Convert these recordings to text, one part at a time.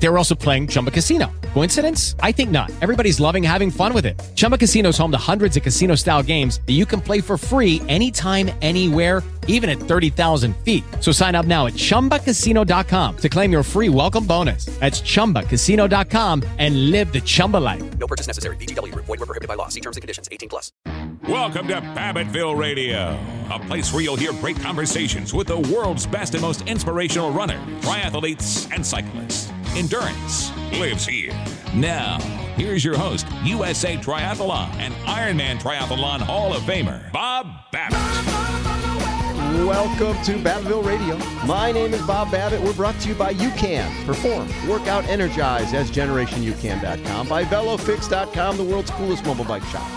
They were also playing Chumba Casino. Coincidence? I think not. Everybody's loving having fun with it. Chumba Casino is home to hundreds of casino style games that you can play for free anytime, anywhere, even at 30,000 feet. So sign up now at chumbacasino.com to claim your free welcome bonus. That's chumbacasino.com and live the Chumba life. No purchase necessary. VGW Group. Void were prohibited by law. See terms and conditions. 18 plus. Welcome to Babbittville Radio, a place where you'll hear great conversations with the world's best and most inspirational runners, triathletes, and cyclists. Endurance lives here. Now, here's your host, USA Triathlon and Ironman Triathlon Hall of Famer, Bob Babbitt. Welcome to Babbittville Radio. My name is Bob Babbitt. We're brought to you by UCAN. Perform, work out, energize. That's GenerationUCAN.com. By VeloFix.com, the world's coolest mobile bike shop.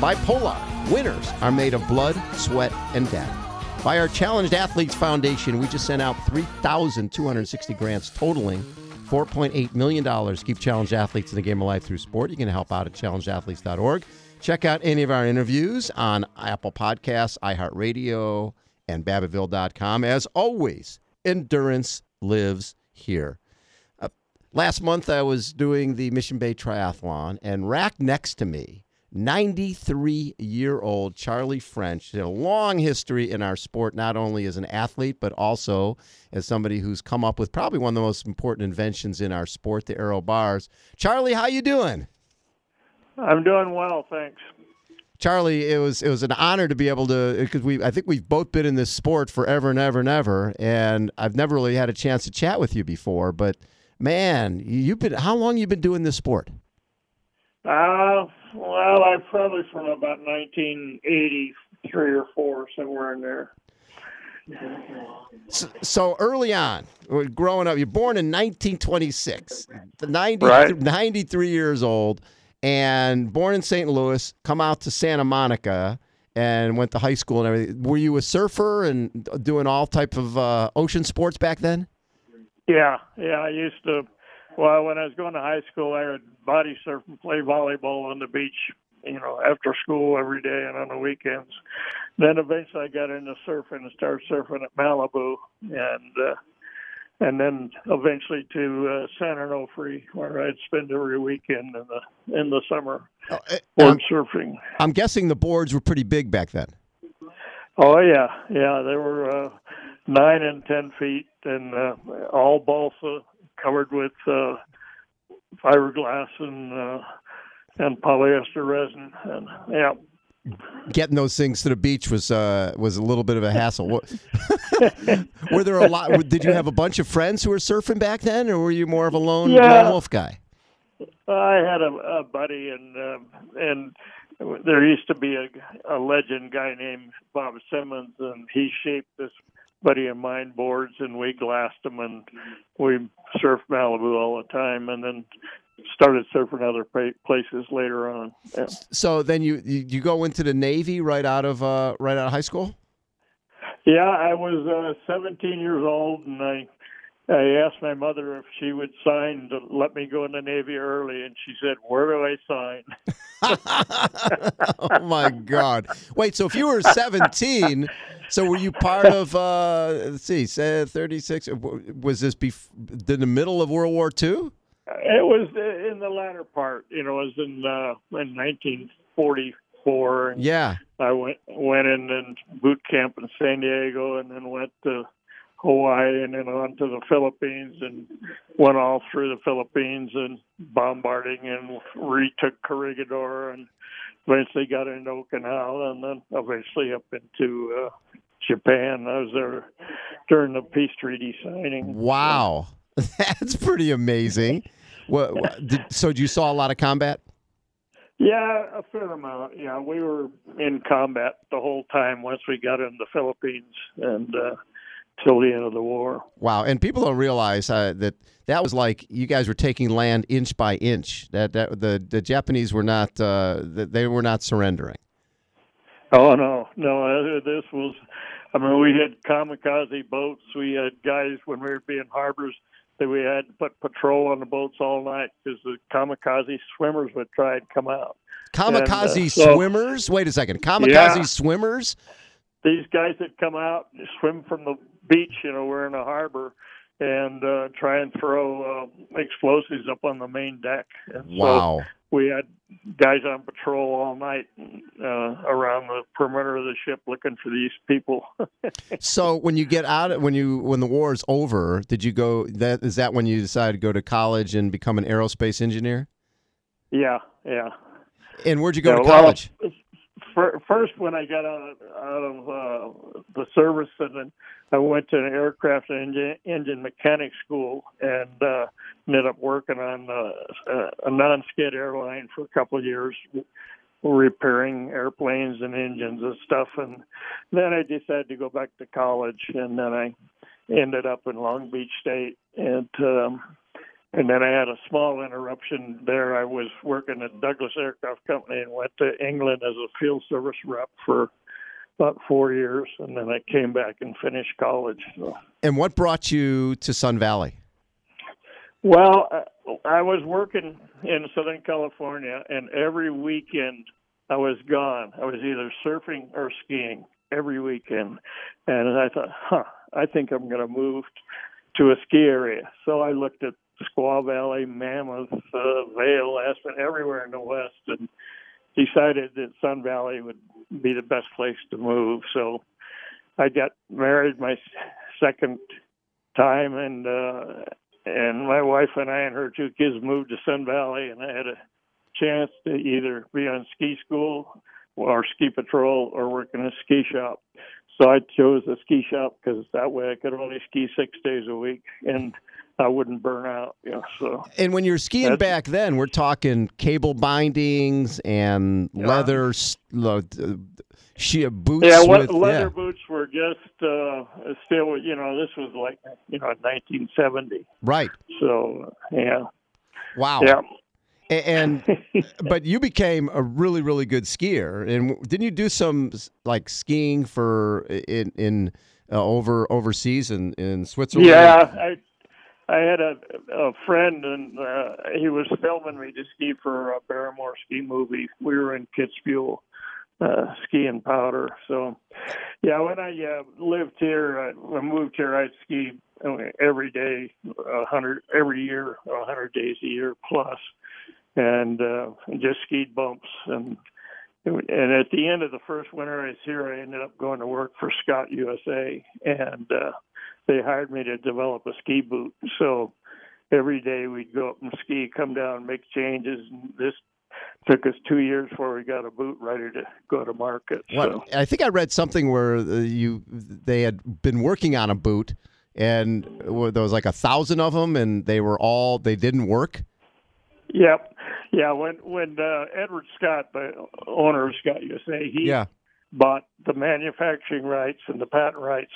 By Polar. Winners are made of blood, sweat, and data. By our Challenged Athletes Foundation, we just sent out 3,260 grants totaling $4.8 million. Keep challenged athletes in the game of life through sport. You can help out at challengedathletes.org. Check out any of our interviews on Apple Podcasts, iHeartRadio, and Babbittville.com. As always, endurance lives here. Uh, last month, I was doing the Mission Bay Triathlon, and rack next to me, 93 year old Charley French, had a long history in our sport, not only as an athlete, but also as somebody who's come up with probably one of the most important inventions in our sport, the aero bars. Charley, how you doing? I'm doing well, thanks. Charley, it was it was an honor to be able to because we I think we've both been in this sport forever and ever and ever, and I've never really had a chance to chat with you before. But man, you've been how long you been doing this sport? Uh, well, I probably from about 1983 or four, somewhere in there. So, so early on, growing up, you're born in 1926, 90, Right. 93 years old, and born in St. Louis. Come out to Santa Monica and went to high school and everything. Were you a surfer and doing all type of uh, ocean sports back then? Yeah, yeah. I used to. Well, when I was going to high school, I would body surf and play volleyball on the beach. You know, after school every day and on the weekends. Then eventually I got into surfing and started surfing at Malibu, and uh, and then eventually to uh, San Onofre, where I'd spend every weekend in the in the summer Uh, board surfing. I'm guessing the boards were pretty big back then. Oh yeah, yeah. They were uh, nine and ten feet, and uh, all balsa covered with uh, fiberglass and uh, and polyester resin, and yeah. Getting those things to the beach was uh, was a little bit of a hassle. Were there a lot? Did you have a bunch of friends who were surfing back then, or were you more of a lone, Yeah. lone wolf guy? I had a, a buddy, and um and there used to be a, a legend guy named Bob Simmons, and he shaped this buddy of mine boards, and we glassed them, and we surfed Malibu all the time, and then started surfing other places later on. Yeah. So then you, you go into the Navy right out of uh, right out of high school. Yeah, I was uh, 17 years old, and I I asked my mother if she would sign to let me go in the Navy early, and she said, "Where do I sign?" oh my God! Wait, so if you were seventeen, so were you part of? Uh, let's see, say thirty six. Was this bef- in the middle of World War II? It was in the latter part. You know, it was in uh, in 1944. and Yeah. I went went in and boot camp in San Diego, and then went to Hawaii, and then on to the Philippines, and went all through the Philippines and bombarding, and retook Corregidor, and eventually got into Okinawa, and then eventually up into uh, Japan. I was there during the peace treaty signing. Wow, that's pretty amazing. What, what did, so you saw a lot of combat? Yeah, a fair amount. Yeah, we were in combat the whole time once we got in the Philippines and uh, till the end of the war. Wow, and people don't realize uh, that that was like you guys were taking land inch by inch. That, that the the Japanese were not uh, they were not surrendering. Oh no, no, uh, this was. I mean, we had kamikaze boats. We had guys when we were being harbors that we had to put patrol on the boats all night because the kamikaze swimmers would try and come out. Kamikaze And, uh, so- swimmers. Wait a second. Kamikaze Yeah. swimmers. these guys that come out swim from the beach, you know, we're in a harbor, and uh, try and throw uh, explosives up on the main deck. And so Wow. we had guys on patrol all night uh, around the perimeter of the ship looking for these people. So when you get out, when you when the war is over, did you go? That is that when you decided to go to college and become an aerospace engineer? yeah, yeah. And where'd you go Yeah, to college? fir- First, when I got out, out of uh, the service, and then I went to an aircraft engine, engine mechanic school, and uh, ended up working on uh, a- a non-sked airline for a couple of years, repairing airplanes and engines and stuff. And then I decided to go back to college, and then I ended up in Long Beach State, and um, and then I had a small interruption there. I was working at Douglas Aircraft Company and went to England as a field service rep for about four years, and then I came back and finished college. So. And what brought you to Sun Valley? Well, I was working in Southern California, and every weekend I was gone. I was either surfing or skiing every weekend, and I thought, huh, I think I'm going to move to a ski area. So I looked at Squaw Valley, Mammoth, uh, Vail, Aspen, everywhere in the west, and decided that Sun Valley would be the best place to move. So I got married my second time, and uh, and my wife and I and her two kids moved to Sun Valley, and I had a chance to either be on ski school or ski patrol or work in a ski shop. So I chose the ski shop because that way I could only ski six days a week and I wouldn't burn out. You know, so And when you're skiing That's- back then, we're talking cable bindings and Yeah. leather uh, she boots. yeah, what, with, leather yeah. boots were just uh, still. You know, this was like you know 1970. Right. So yeah, Wow. yeah. A- And but you became a really really good skier and didn't you do some like skiing for in in uh, over overseas in in Switzerland Yeah, I I had a a friend and uh, he was filming me to ski for a Barrymore ski movie. We were in Kitzbühel, uh, skiing powder. So, yeah, when I uh, lived here, I, moved here. I'd ski every day, a hundred every year, a hundred days a year plus, and uh, just skied bumps and. And at the end of the first winter I was here, I ended up going to work for Scott USA, and uh, they hired me to develop a ski boot. So every day we'd go up and ski, come down, make changes. And this took us two years before we got a boot ready to go to market. So I think I read something where uh, you they had been working on a boot and there was like a thousand of them and they were all they didn't work. Yep. Yeah, when when uh, Edward Scott, the owner of Scott USA, he bought the manufacturing rights and the patent rights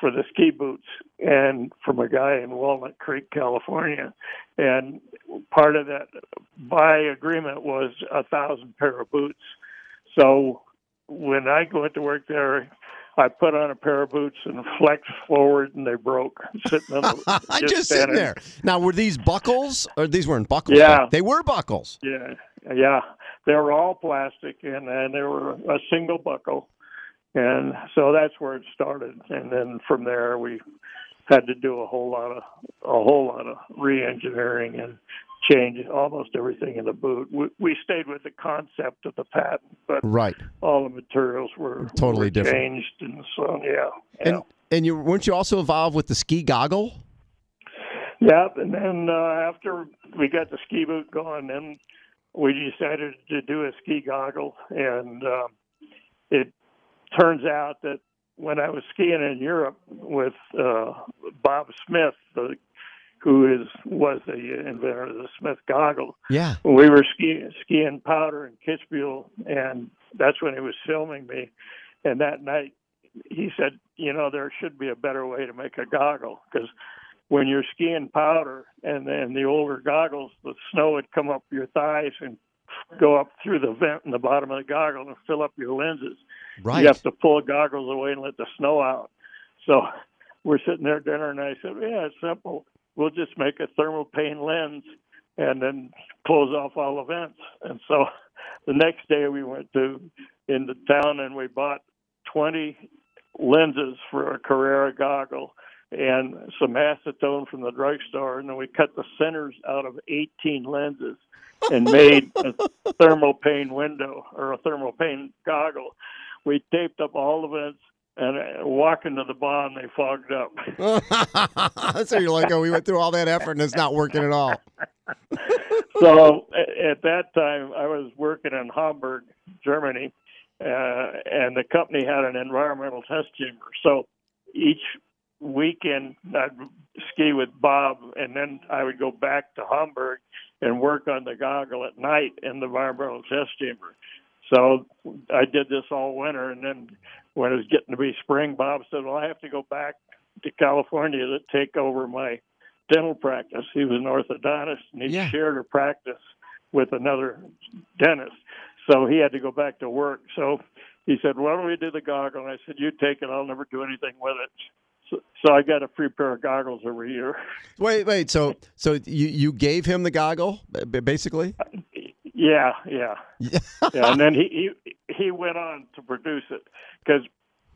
for the ski boots and from a guy in Walnut Creek, California. And part of that buy agreement was a thousand pair of boots. So when I went to work there, I put on a pair of boots and flexed forward, and they broke sitting on the I just, sitting there. Now were these buckles or these weren't buckles? Yeah. they were buckles. Yeah, yeah. They were all plastic, and and they were a single buckle, and so that's where it started. And then from there, we had to do a whole lot of a whole lot of re-engineering and change almost everything in the boot. We, we stayed with the concept of the patent, but Right. all the materials were Totally were different. changed, and so yeah, yeah. And and you weren't you also involved with the ski goggle? Yep, and then uh, after we got the ski boot going, then we decided to do a ski goggle, and um, it turns out that when I was skiing in Europe with uh, Bob Smith, the, who is was the inventor of the Smith goggle, Yeah. we were skiing skiing powder in Kitzbühel, and that's when he was filming me. And that night, he said, "You know, there should be a better way to make a goggle because when you're skiing powder and then the older goggles, the snow would come up your thighs and go up through the vent in the bottom of the goggle and fill up your lenses. Right. You have to pull the goggles away and let the snow out. So we're sitting there at dinner, and I said, "Yeah, it's simple. We'll just make a thermal pane lens and then close off all events. And so the next day we went to into town and we bought 20 lenses for a Carrera goggle and some acetone from the drugstore, and then we cut the centers out of 18 lenses and made a thermal pane window or a thermal pane goggle. We taped up all the vents and uh, walking to the bar and they fogged up. so you're like, oh, we went through all that effort and it's not working at all. so at that time, I was working in Hamburg, Germany, uh, and the company had an environmental test chamber. So each weekend I'd ski with Bob, and then I would go back to Hamburg and work on the goggle at night in the environmental test chamber. So I did this all winter, and then when it was getting to be spring, Bob said, "Well, I have to go back to California to take over my dental practice." He was an orthodontist, and he Yeah. shared a practice with another dentist, so he had to go back to work. So he said, "Why don't we do the goggle?" And I said, "You take it. I'll never do anything with it." So, so I got a free pair of goggles every year. Wait, wait. So, so you you gave him the goggle, basically? Yeah, yeah. Yeah. yeah, and then he he he went on to produce it because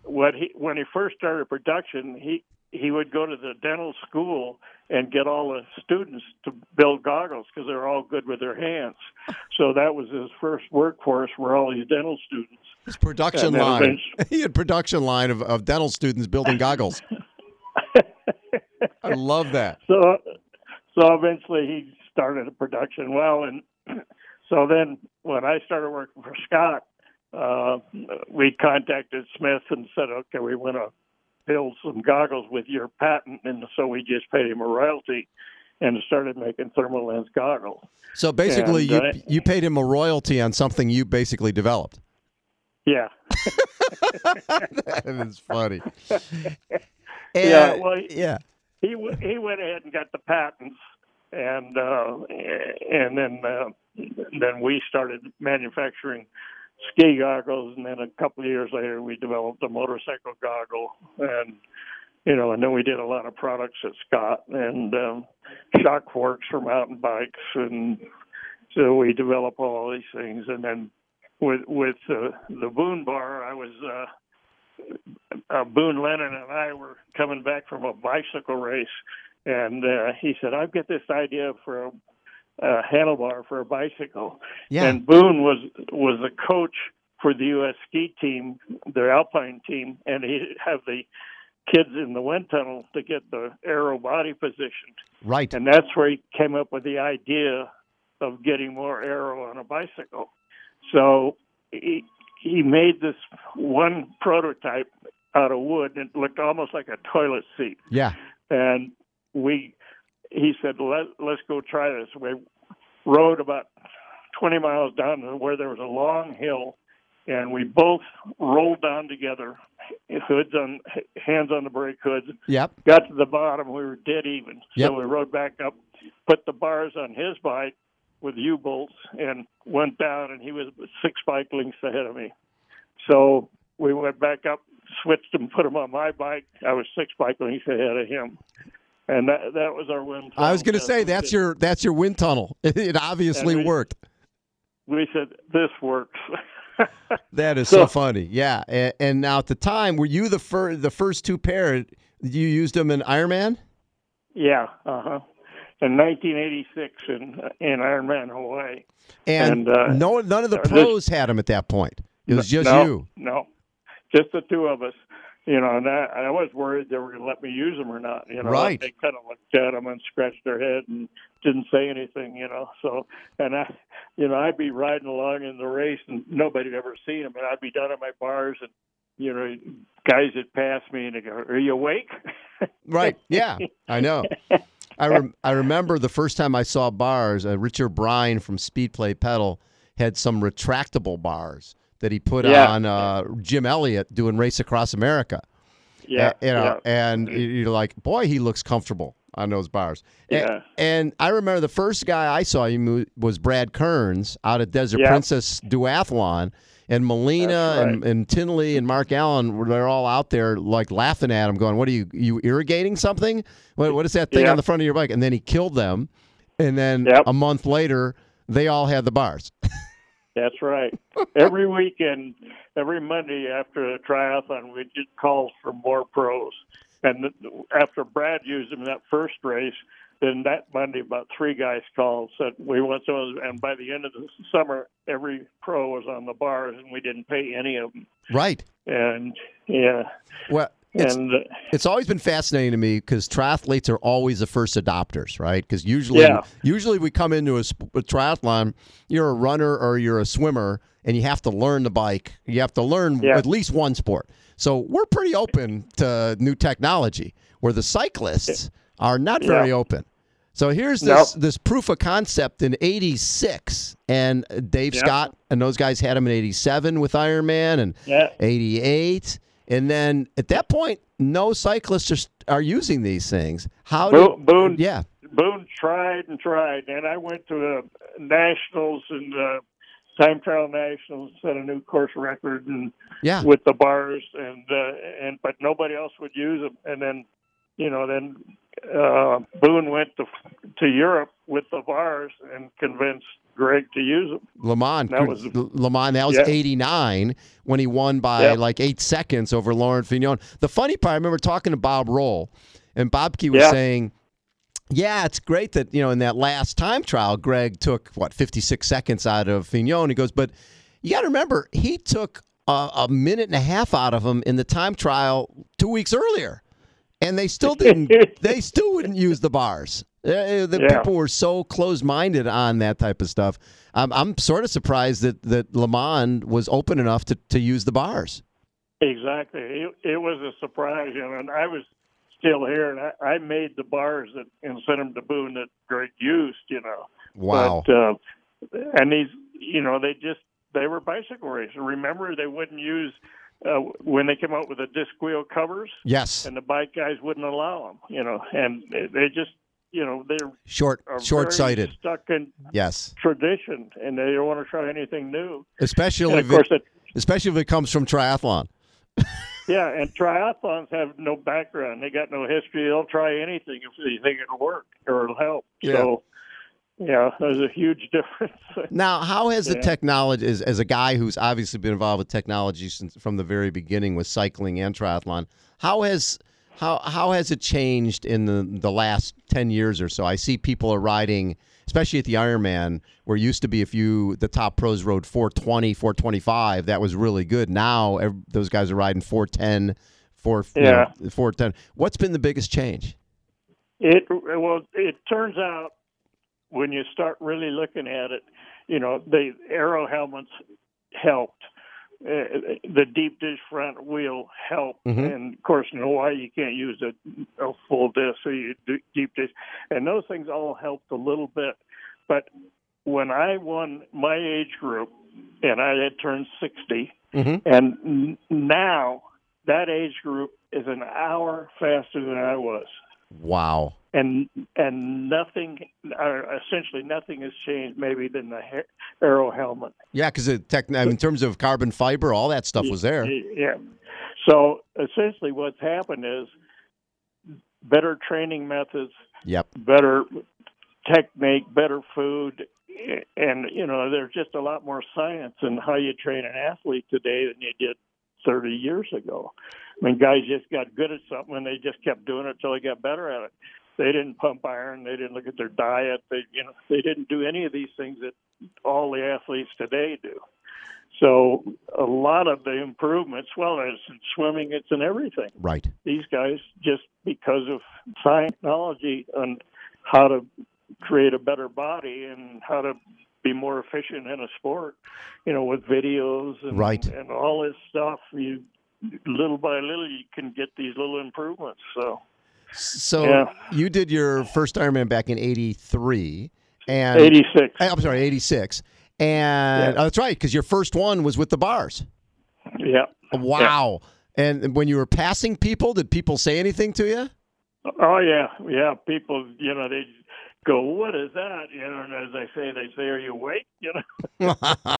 what he when he first started production, he he would go to the dental school and get all the students to build goggles because they're all good with their hands. So that was his first workforce were all these dental students. His production line. He had production line of, of dental students building goggles. I love that. So so eventually he started a production well, and so then when I started working for Scott, uh, we contacted Smith and said, okay, we want to build some goggles with your patent, and so we just paid him a royalty and started making thermal lens goggles. So basically, And, you uh, you paid him a royalty on something you basically developed. Yeah, that is funny. Yeah, well, he- yeah. he he went ahead and got the patents, and uh, and then uh, then we started manufacturing ski goggles, and then a couple of years later we developed a motorcycle goggle, and you know, and then we did a lot of products at Scott and um, shock forks for mountain bikes, and so we developed all these things, and then with with uh, the Boone bar, I was. Uh, uh, Boone Lennon and I were coming back from a bicycle race, and uh, he said, "I've got this idea for a, a handlebar for a bicycle." Yeah. And Boone was was the coach for the U.S. ski team, the alpine team, and he'd have the kids in the wind tunnel to get the aero body positioned, Right. and that's where he came up with the idea of getting more aero on a bicycle. So he he made this one prototype out of wood and it looked almost like a toilet seat. Yeah. And we he said, Let let's go try this. We rode about twenty miles down to where there was a long hill and we both rolled down together, hoods on hands on the brake hoods, Yep. got to the bottom, we were dead even. Yep. So we rode back up, put the bars on his bike with U bolts, and went down, and he was six bike lengths ahead of me. So we went back up, switched him, put him on my bike. I was six bike lengths ahead of him. And that that was our win. I was going to say that's your that's your wind tunnel. It obviously we- worked. We said this works. That is so, So- funny. Yeah. And, and now at the time, were you the first the first two pair? You used them in Ironman. yeah, uh huh. In 1986 in in Ironman Hawaii. And, And, uh, no, none of the this- pros had them at that point. It was just no, you. No, just the two of us. You know, and I, I was worried they were going to let me use them or not. You know, Right. They kind of looked at them and scratched their head and didn't say anything. You know, so and I, you know, I'd be riding along in the race and nobody'd ever seen them, and I'd be down at my bars and you know, guys would pass me and they go, "Are you awake?" Right. Yeah. I know. I rem- I remember the first time I saw bars. Uh, Richard Bryne from Speedplay Pedal had some retractable bars that he put Yeah. on uh, Jim Elliott doing Race Across America. yeah, Uh, you know, yeah. and you're like, boy, he looks comfortable on those bars. Yeah. And, I remember the first guy I saw him was Brad Kearns out at Desert Yeah. Princess Duathlon. And Molina That's and, and Tinley and Mark Allen were they're all out there like laughing at him, going, "What are you you irrigating something? What what is that thing Yeah. on the front of your bike?" And then he killed them, and then Yep. a month later, they all had the bars. That's right. every weekend, every Monday after the triathlon, we get calls for more pros. And after Brad used them in that first race, then that Monday, about three guys called said we want some. And by the end of the summer, every pro was on the bars, and we didn't pay any of them. Right. And yeah, Well, it's, and uh, it's always been fascinating to me because triathletes are always the first adopters, right? Because usually, Yeah. usually we come into a, a triathlon, you're a runner or you're a swimmer, and you have to learn the bike. You have to learn Yeah. at least one sport. So we're pretty open to new technology, where the cyclists are not very Yeah. open. So here's this Nope. this proof of concept in '86, and Dave Yeah. Scott and those guys had him in '87 with Ironman, and yeah, 88 and then at that point no cyclists are, are using these things. How Bo- did Boone- yeah. Boone tried and tried, and I went to the nationals and uh, time trial nationals, and set a new course record, and yeah. with the bars, and uh, and but nobody else would use them. And then, you know, then uh, Boone went to to Europe with the bars and convinced Greg to use them. LeMond, That was- LeMond, that was Yeah. 89 when he won by Yeah. like eight seconds over Laurent Fignon. The funny part, I remember talking to Bob Roll, and Bobke was Yeah. saying, yeah, it's great that, you know, in that last time trial, Greg took, what, 56 seconds out of Fignon. He goes, but you got to remember, he took a, a minute and a half out of him in the time trial two weeks earlier. And they still didn't. they still wouldn't use the bars. Uh, the Yeah. people were so close-minded on that type of stuff. I'm, I'm sort of surprised that that LeMond was open enough to, to use the bars. Exactly, it, it was a surprise, you know, and I was still here, and I, I made the bars that and sent them to Boone that Greg used, you know. Wow. But, uh, and these, you know, they just they were bicycle racers. Remember, they wouldn't use uh, when they came out with the disc wheel covers, yes. and the bike guys wouldn't allow them. You know, and they just, you know, they're short short sighted stuck in Yes. tradition, and they don't want to try anything new. Especially And of course, it, especially if it comes from triathlon. yeah, and triathlons have no background. They got no history. They'll try anything if they think it'll work or it'll help. Yeah. So, yeah, there's a huge difference. Now, how has the Yeah. technology, as, as a guy who's obviously been involved with technology since from the very beginning with cycling and triathlon, how has how how has it changed in the the last ten years or so? I see people are riding, especially at the Ironman, where it used to be if you the top pros rode 420, 425, that was really good. Now ev those guys are riding 410, 4 you know, Yeah. 410. What's been the biggest change? It well, it turns out when you start really looking at it, you know, the aero helmets helped. Uh, the deep dish front wheel helped, Mhm. and of course in Hawaii you can't use a, a full disc, so you do deep dish, and those things all helped a little bit. But when I won my age group, and I had turned sixty, Mhm. and n- now that age group is an hour faster than I was Wow. and and nothing, or essentially nothing has changed. Maybe than the aero helmet. Yeah, because tech, in terms of carbon fiber, all that stuff was there. Yeah. So essentially, what's happened is better training methods, Yep. better technique, better food, and you know there's just a lot more science in how you train an athlete today than you did 30 years ago. I mean, guys just got good at something and they just kept doing it until they got better at it. They didn't pump iron. They didn't look at their diet. They, you know, they didn't do any of these things that all the athletes today do. So a lot of the improvements, well, it's in swimming, it's in everything Right. these guys just because of science and technology on how to create a better body and how to be more efficient in a sport you know with videos and, Right. and all this stuff you little by little you can get these little improvements so So Yeah. you did your first Ironman back in '83, and 86 Eh, I'm sorry, '86, and Yeah. oh, that's right, because your first one was with the bars. yeah Wow! And when you were passing people, did people say anything to you? oh yeah yeah people you know they go what is that you know and as i say they say are you awake you know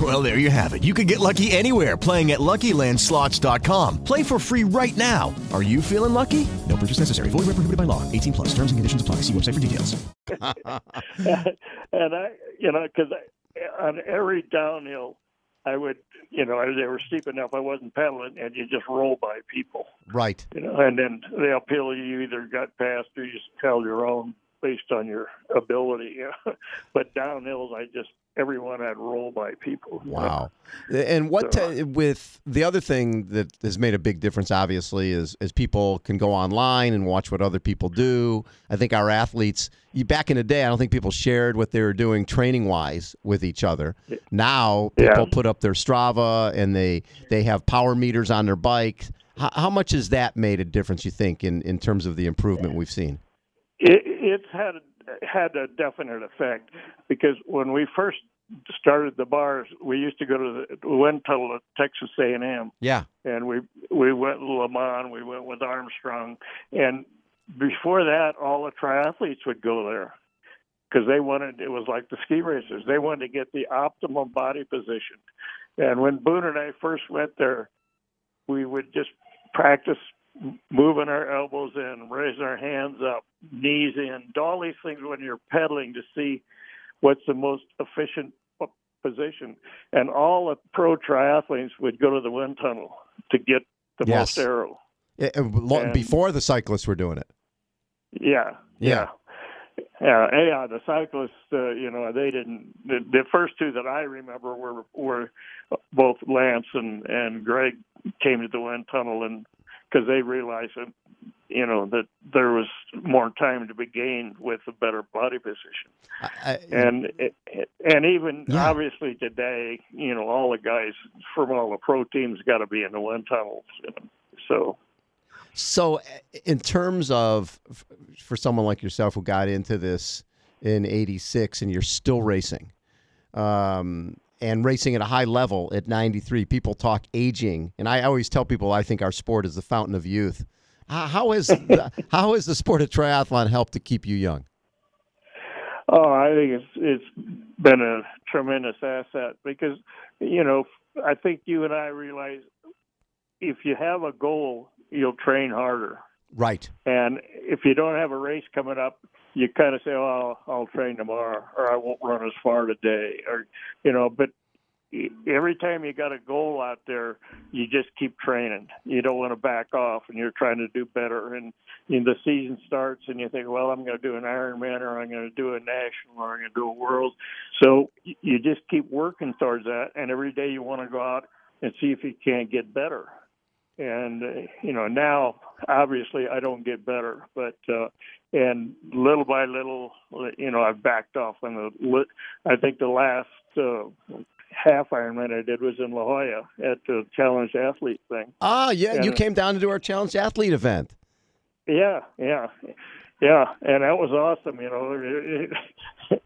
Well, there you have it. You can get lucky anywhere playing at LuckyLandSlots.com. Play for free right now. Are you feeling lucky? No purchase necessary. Void where prohibited by law. 18 plus. Terms and conditions apply. See website for details. and I, you know, because on every downhill, I would, you know, they were steep enough. I wasn't pedaling, and you just roll by people, Right. you know. And then the uphill, you either got past or you just held your own based on your ability. But downhills, I just everyone had roll by people. know. Wow. And what So- uh, t- with the other thing that has made a big difference, obviously, is is people can go online and watch what other people do. I think our athletes, back in the day, I don't think people shared what they were doing training wise with each other. Now people Yeah. put up their Strava and they they have power meters on their bike. How, how much has that made a difference? You think in in terms of the improvement we've seen? It, it's had had a definite effect because when we first started the bars, we used to go to the we went to Texas A and M, Yeah. and we we went to LeMond, we went with Armstrong, and before that, all the triathletes would go there because they wanted it was like the ski racers. They wanted to get the optimum body position, and when Boone and I first went there, we would just practice moving our elbows in, raising our hands up, knees in, all these things when you're pedaling to see what's the most efficient position. And all the pro triathletes would go to the wind tunnel to get the Yes. most aero. And lo- And- before the cyclists were doing it. Yeah, Yeah. yeah, yeah. yeah the cyclists, uh, you know, they didn't. The, the first two that I remember were were both Lance and and Greg came to the wind tunnel, and because they realized that, you know, that there was more time to be gained with a better body position, I, I, and and even Yeah. obviously today, you know, all the guys from all the pro teams got to be in the wind tunnels, you know, so. So, in terms of for someone like yourself who got into this in '86 and you're still racing, um, and racing at a high level at 93, people talk aging, and I always tell people I think our sport is the fountain of youth. How, is the, how has the sport of triathlon helped to keep you young? Oh, I think it's it's been a tremendous asset because you know I think you and I realize if you have a goal, you'll train harder, Right. and if you don't have a race coming up, you kind of say, "Oh, I'll, I'll train tomorrow," or "I won't run as far today," or you know. But every time you got a goal out there, you just keep training. You don't want to back off, and you're trying to do better. And you know, the season starts, and you think, "Well, I'm going to do an Ironman, or I'm going to do a national, or I'm going to do a world." So you just keep working towards that, and every day you want to go out and see if you can't get better. And uh, you know, now obviously I don't get better, but uh, and little by little, you know, I've backed off. And the I think the last uh, half Ironman I did was in La Jolla at the Challenge Athlete thing. Ah, yeah, you came down to do our challenge athlete event. Yeah, yeah, yeah, and that was awesome. You know,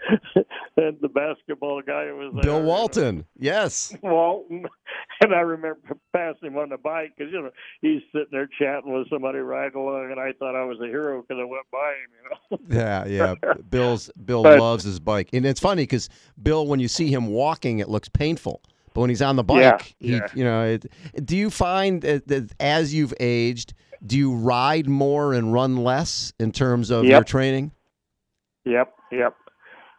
and the basketball guy was there, Bill you know. Walton. Yes. Walton, and I remember passing him on the bike because you know he's sitting there chatting with somebody riding along, and I thought I was a hero because I went by him. You know. Yeah, yeah. Bill's Bill But- loves his bike, and it's funny because Bill, when you see him walking, it looks painful, but when he's on the bike, Yeah, he, yeah. you know. It, do you find that, that as you've aged, do you ride more and run less in terms of your training? Yep, yep.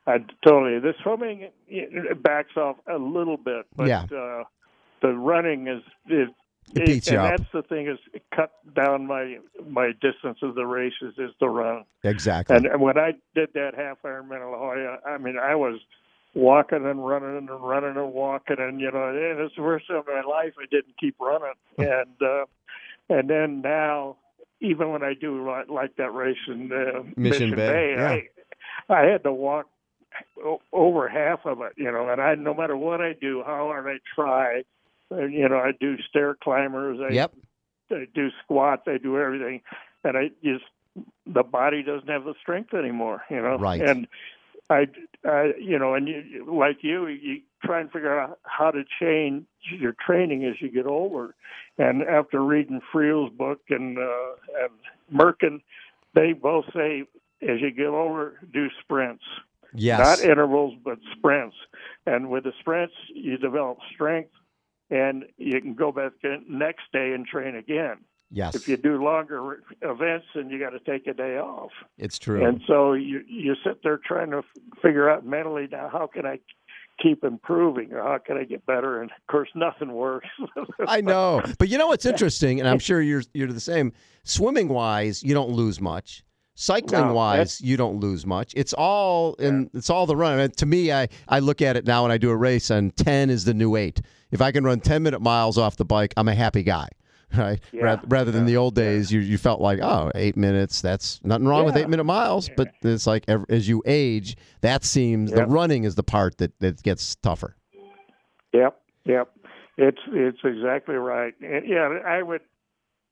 I totally. The swimming it backs off a little bit, but Yeah. uh, the running is is It beats and you up. that's the thing is it cut down my my distance of the races is the run. Exactly. And, and when I did that half Ironman in La Jolla, I mean, I was walking and running and running and walking, and you know, and it's the first time in my life I didn't keep running, and uh, and then now, even when I do like, like that race in uh, Mission Bay, yeah. I I had to walk o- over half of it, you know, and I no matter what I do, how hard I try, you know, I do stair climbers, I Yep. I do squats, I do everything, and I just the body doesn't have the strength anymore. You know, Right. And I, I you know, and you, like you, you try and figure out how to change your training as you get older. And after reading Friel's book and uh, and Merkin, they both say as you get older, do sprints. Yes. Not intervals, but sprints. And with the sprints, you develop strength, and you can go back the next day and train again. Yes. If you do longer events, then you got to take a day off. It's true. And so you you sit there trying to figure out mentally now how can I keep improving or how can I get better? And of course, nothing works. I know. But you know what's interesting, and I'm sure you're you're the same. Swimming wise, you don't lose much. Cycling No, wise, you don't lose much. It's all and it's all the run. And to me, I I look at it now when I do a race, and ten is the new eight. If I can run ten minute miles off the bike, I'm a happy guy. Right, Yeah, rather, rather than the old days, you you felt like oh eight minutes. That's nothing wrong with eight minute miles, but it's like as you age, that seems the running is the part that that gets tougher. Yep, yep. It's it's exactly right. And yeah, I would,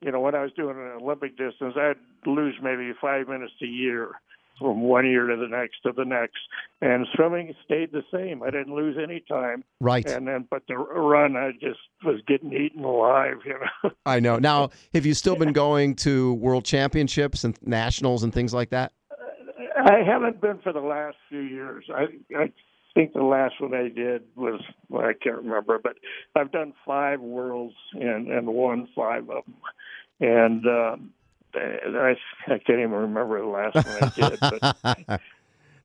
you know, when I was doing an Olympic distance, I'd lose maybe five minutes a year from one year to the next to the next. And swimming stayed the same. I didn't lose any time. Right. And then, but the run, I just was getting eaten alive. You know. I know. Now, have you still been going to world championships and nationals and things like that? I haven't been for the last few years. I I think the last one I did was well, I can't remember, but I've done five worlds and and won five of them, and um, I I can't even remember the last one I did. But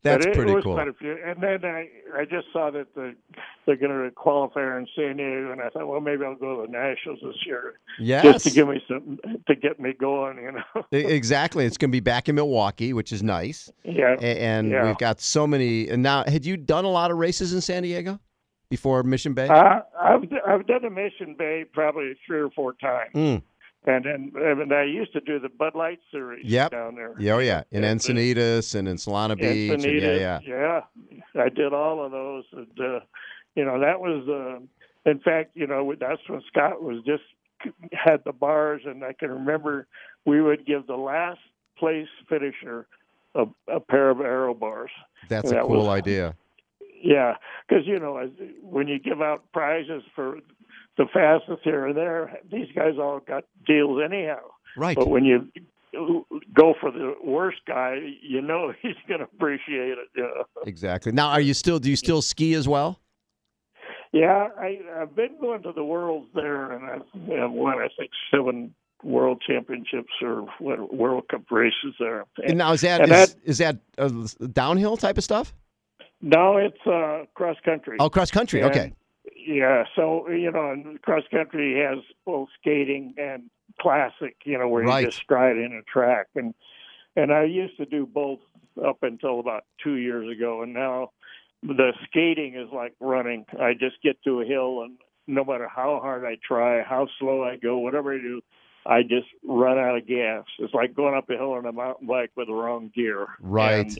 That's but pretty cool. Quite a few. And then I I just saw that the they're going to qualify in San Diego, and I thought, well, maybe I'll go to the Nationals this year, Yes. just to give me some to get me going. You know. Exactly. It's going to be back in Milwaukee, which is nice. Yeah. And Yeah. we've got so many. And now, had you done a lot of races in San Diego before Mission Bay? Uh, I've I've done a Mission Bay probably three or four times, Mm. And then and I used to do the Bud Light series Yep. down there. Yeah, oh, yeah. In And, Encinitas and in Solana Beach. and yeah, yeah. yeah. I did all of those, and uh, you know that was. Uh, in fact, you know that's when Scott was just had the bars, and I can remember we would give the last place finisher a, a pair of aero bars. That's And a that cool was- idea. Yeah, because you know, when you give out prizes for the fastest here and there, these guys all got deals anyhow. Right. But when you go for the worst guy, you know he's going to appreciate it. You know? Exactly. Now, are you still? Do you still ski as well? Yeah, I, I've been going to the worlds there, and I've, I've won, I think, seven world championships or what, World Cup races there. And now, is that and is, is that uh, downhill type of stuff? No, it's uh, cross country. Oh, cross country. And, Okay. Yeah, so you know, and cross country has both skating and classic. You know, where Right. you just stride in a track, and and I used to do both up until about two years ago, and now the skating is like running. I just get to a hill, and no matter how hard I try, how slow I go, whatever I do, I just run out of gas. It's like going up a hill on a mountain bike with the wrong gear. Right. And,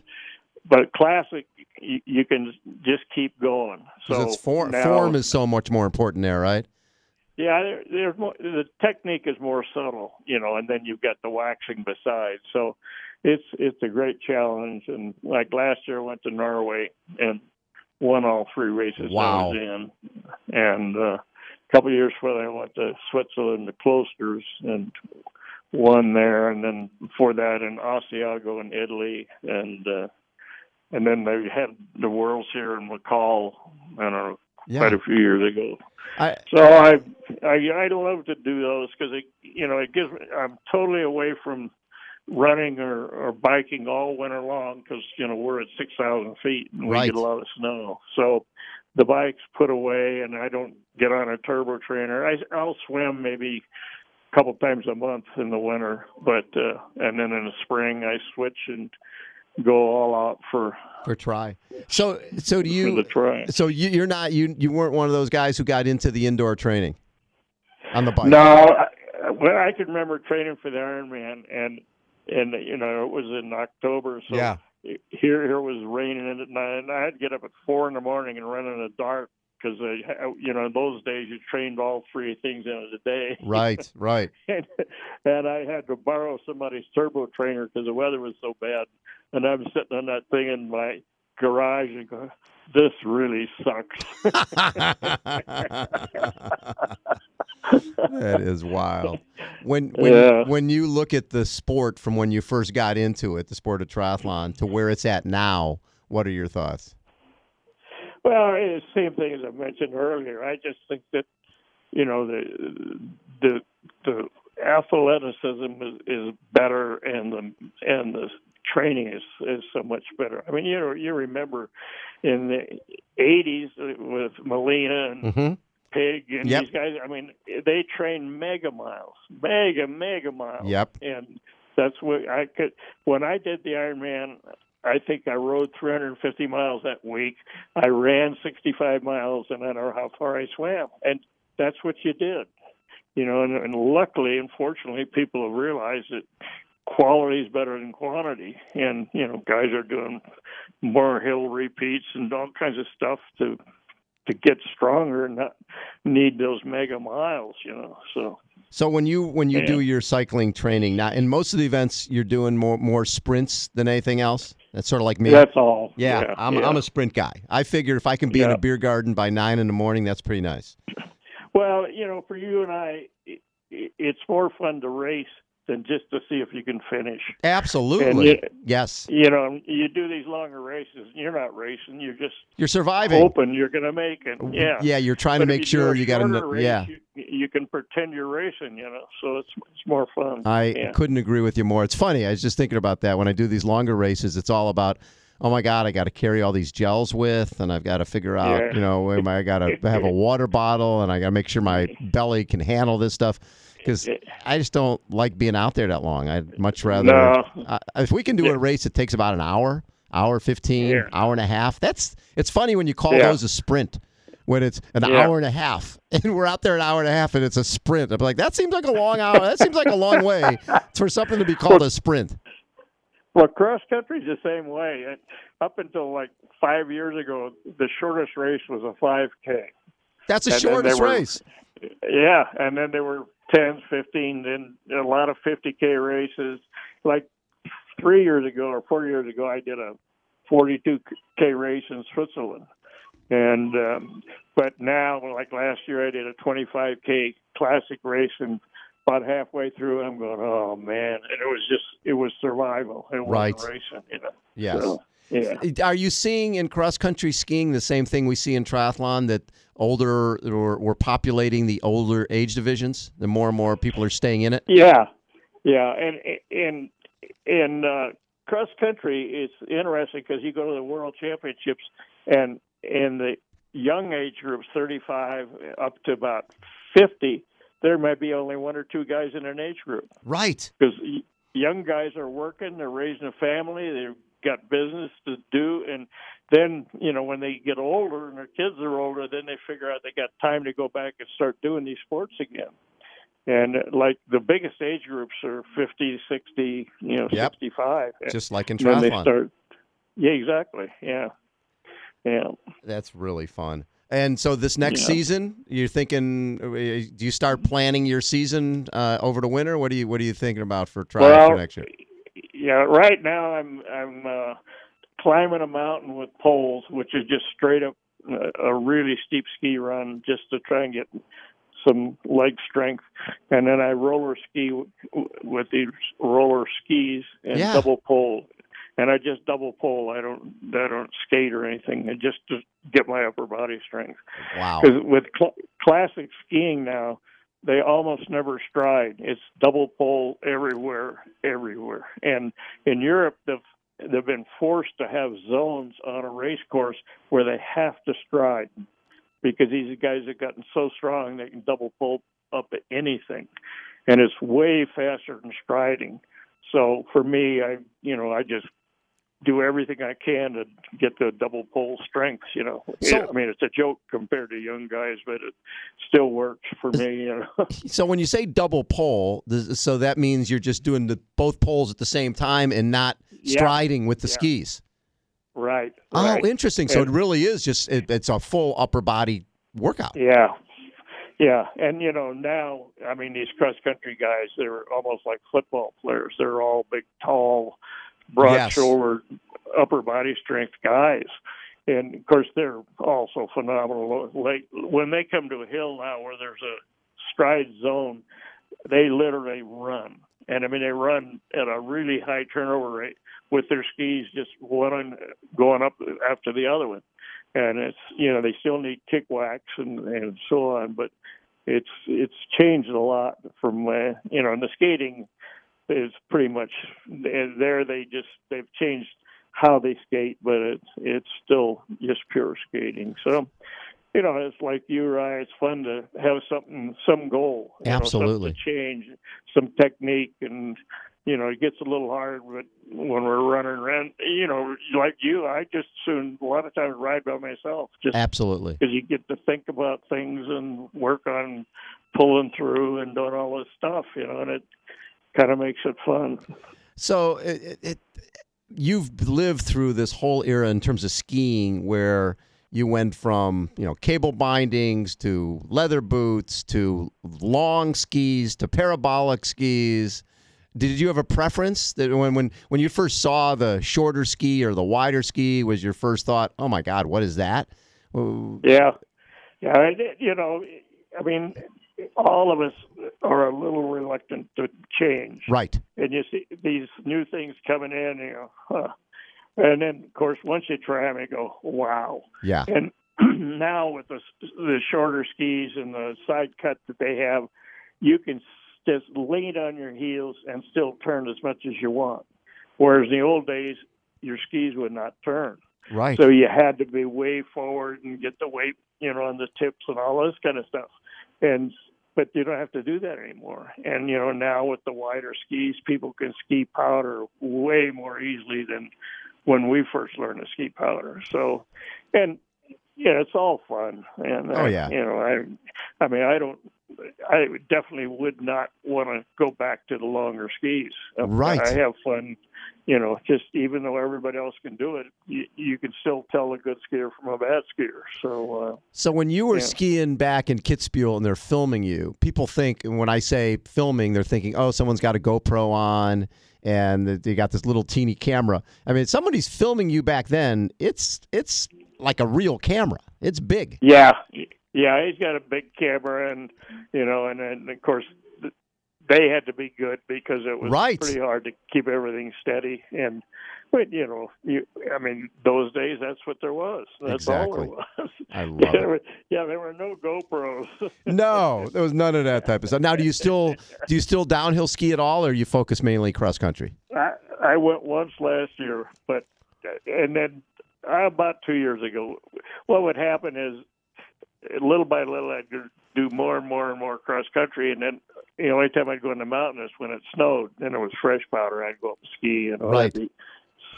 but classic, you, you can just keep going. So it's form, now- form is so much more important there, right? yeah, there, there's more, the technique is more subtle, you know, and then you've got the waxing besides. So it's it's a great challenge. And like last year, I went to Norway and won all three races Wow. I was in. And uh, a couple of years before I went to Switzerland, the Klosters, and won there. And then before that, in Asiago in Italy, and uh, and then they had the Worlds here in McCall. I don't know, Yeah. quite a few years ago. I, So I I I love to do those because it you know it gives me I'm totally away from running or or biking all winter long because you know we're at six thousand feet and we Right. get a lot of snow. So the bike's put away and I don't get on a turbo trainer. I I'll swim maybe a couple times a month in the winter, but uh and then in the spring I switch and go all out for for try. So, so do you? the try. So you, you're not you you weren't one of those guys who got into the indoor training on the bike. No, I, well, I can remember training for the Ironman, and and you know it was in October, so Yeah. here here was raining at night, and I had to get up at four in the morning and run in the dark because uh, you know in those days you trained all three things in a day. Right, right. and, and I had to borrow somebody's turbo trainer because the weather was so bad. And I'm sitting on that thing in my garage and go, "This really sucks." that is wild. When when Yeah. when you look at the sport from when you first got into it, the sport of triathlon, to where it's at now, what are your thoughts? Well, it's the same thing as I mentioned earlier. I just think that you know the the the athleticism is, is better, and the and the training is is so much better. I mean, you know, you remember in the '80s with Molina and Mm-hmm. Pig and Yep. these guys. I mean, they train mega miles, mega mega miles. Yep. And that's what I could. When I did the Ironman, I think I rode 350 miles that week. I ran 65 miles, and I don't know how far I swam. And that's what you did, you know. And, and luckily, unfortunately, people have realized that quality is better than quantity, and you know, guys are doing more hill repeats and all kinds of stuff to to get stronger and not need those mega miles, you know. So So when you when you Yeah. do your cycling training now, in most of the events, you're doing more more sprints than anything else. That's sort of like me. that's all. yeah, yeah I'm. I'm a sprint guy. I figure if I can be in a beer garden by nine in the morning, that's pretty nice. Well, you know, for you and I, it, it's more fun to race than just to see if you can finish. Absolutely. you- yes. You know, you do these longer races, you're not racing. You're just You're surviving. hoping you're going to make it. Yeah. Yeah, you're trying to But if make you sure you got to. race, Yeah. You, you can pretend you're racing. You know, so it's it's more fun. I yeah. couldn't agree with you more. It's funny. I was just thinking about that when I do these longer races. It's all about, oh my God, I got to carry all these gels with, and I've got to figure out, Yeah. you know, I got to have a water bottle, and I got to make sure my belly can handle this stuff. Because I just don't like being out there that long. I'd much rather. No. Uh, if we can do a race that takes about an hour, hour fifteen, Yeah. hour and a half. That's. It's funny when you call Yeah. those a sprint. When it's an Yeah. hour and a half, and we're out there an hour and a half, and it's a sprint. I'm like, that seems like a long hour. That seems like a long way for something to be called a sprint. Well, cross country's the same way. And Up until like five years ago, the shortest race was a 5K. That's the And shortest were- race. Yeah, and then they were 10s, 15, then a lot of 50K races. Like three years ago or four years ago, I did a 42K race in Switzerland. And, um, but now, like last year, I did a 25K classic race and about halfway through, I'm going, oh man. And it was just, it was survival. It Right. wasn't racing, you know. Yes. So, yeah. Are you seeing in cross country skiing the same thing we see in triathlon that older or we're populating the older age divisions? The more and more people are staying in it. Yeah, yeah, and and in uh, cross country, it's interesting because you go to the World Championships, and in the young age groups, thirty-five up to about fifty, there might be only one or two guys in an age group Right. because young guys are working, they're raising a family, they've got business to do, and then you know when they get older and their kids are older, then they figure out they got time to go back and start doing these sports again. And uh, like the biggest age groups are 50, 60, you know, Yep. 65. Just like in then they triathlon. start. Yeah, exactly. Yeah, yeah. That's really fun. And so this next Yeah. season, you're thinking? uh, Do you start planning your season uh, over the winter? What do you What are you thinking about for triathlon Well, for next year? Yeah, right now I'm I'm uh, climbing a mountain with poles, which is just straight up uh, a really steep ski run, just to try and get some leg strength, and then I roller ski w- with these roller skis and Yeah. double pole, and I just double pole. I don't I don't skate or anything, and just to get my upper body strength. Wow. Because with cl- classic skiing now, they almost never stride. It's double pole everywhere, everywhere. And in Europe, they've they've been forced to have zones on a race course where they have to stride because these guys have gotten so strong they can double pole up at anything, and it's way faster than striding. So for me, I you know I just do everything I can to get the double pole strength. You know, So- I mean it's a joke compared to young guys, but it still works for me. You know, So when you say double pole, so that means you're just doing the both poles at the same time and not Yeah. striding with the Yeah. skis. right? Oh, right. interesting. So it really is just it, it's a full upper body workout. Yeah. Yeah, and you know now, I mean, these cross country guys, they're almost like football players. They're all big, tall, broad-shouldered, upper body strength guys, and of course they're also phenomenal. Like when they come to a hill now where there's a stride zone, they literally run, and I mean they run at a really high turnover rate with their skis just one going up after the other one. And it's you know they still need kick wax and and so on but it's it's changed a lot from uh, you know in the skating is pretty much there they just they've changed how they skate but it's it's still just pure skating so you know it's like you Ryan it's fun to have something some goal absolutely know, to change some technique and you know, it gets a little hard but when we're running around. You know, like you, I just soon a lot of times ride by myself. Just absolutely because you get to think about things and work on pulling through and doing all this stuff. You know, and it kind of makes it fun. So it, it you've lived through this whole era in terms of skiing where you went from you know cable bindings to leather boots to long skis to parabolic skis did you have a preference that when when when you first saw the shorter ski or the wider ski was your first thought? Oh my God, what is that? Yeah, yeah. You know, I mean, all of us are a little reluctant to change, right? And you see these new things coming in, you know, huh. and then of course once you try them, you go, wow. Yeah. And now with the the shorter skis and the side cut that they have, you can just lean on your heels and still turn as much as you want. Whereas in the old days, your skis would not turn. Right. So you had to be way forward and get the weight, you know, on the tips and all this kind of stuff. And but you don't have to do that anymore. And you know, now with the wider skis, people can ski powder way more easily than when we first learned to ski powder. So, and yeah, it's all fun. And oh yeah, uh, you know, I, I mean, I don't I definitely would not want to go back to the longer skis. Right. I have fun, you know. Just even though everybody else can do it, you, you can still tell a good skier from a bad skier. So. Uh, so when you were yeah. skiing back in Kitzbühel and they're filming you, people think and when I say filming, they're thinking, oh, someone's got a GoPro on and they got this little teeny camera. I mean, somebody's filming you back then. It's it's like a real camera. It's big. Yeah, yeah, he's got a big camera, and you know, and then of course they had to be good because it was right. pretty hard to keep everything steady. And but you know, you I mean, those days that's what there was. That's exactly. all there was. I love yeah, it. Yeah, there were no GoPros. no, there was none of that type of stuff. Now, do you still do you still downhill ski at all, or you focus mainly cross country? I, I went once last year, but and then uh, about two years ago, what would happen is little by little, I'd do more and more and more cross country, and then you know, time I'd go in the mountains when it snowed, then it was fresh powder. I'd go up and ski, and right.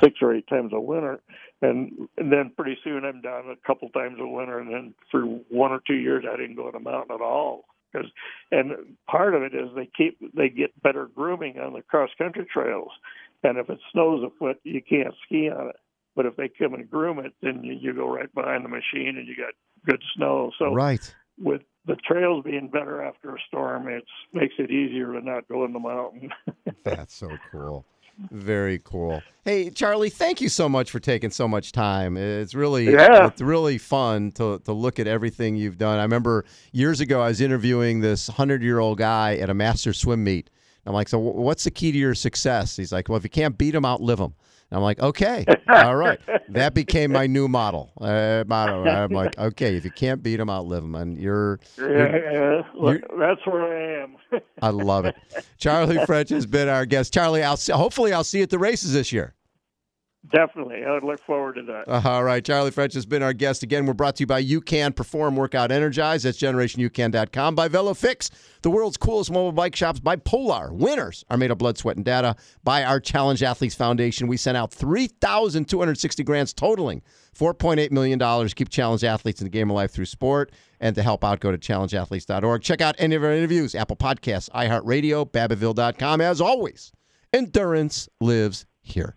Six or eight times a winter, and and then pretty soon I'm down a couple times a winter, and then for one or two years I didn't go to the mountain at all. Because and part of it is they keep they get better grooming on the cross country trails, and if it snows a foot, you can't ski on it. But if they come and groom it, then you, you go right behind the machine and you got good snow. So right. with the trails being better after a storm, it makes it easier to not go in the mountain. That's so cool. Very cool. Hey, Charley, thank you so much for taking so much time. It's really yeah. it's really fun to to look at everything you've done. I remember years ago I was interviewing this 100-year-old guy at a master swim meet. I'm like, "So what's the key to your success?" He's like, "Well, if you can't beat them, outlive them." I'm like, okay, all right. That became my new model. Uh, motto. I'm like, okay, if you can't beat them, outlive them, and you're. Yeah, you're, that's where I am. I love it. Charley French has been our guest. Charley, I'll see, hopefully I'll see you at the races this year. Definitely. I would look forward to that. Uh, all right. Charley French has been our guest. Again, we're brought to you by UCAN Perform Workout Energize. That's generationucan.com. By VeloFix, the world's coolest mobile bike shops. By Polar. Winners are made of blood, sweat, and data. By our Challenged Athletes Foundation. We sent out 3,260 grants totaling $4.8 million to keep Challenge Athletes in the game of life through sport. And to help out, go to challengedathletes.org. Check out any of our interviews, Apple Podcasts, iHeartRadio, Babbittville.com. As always, endurance lives here.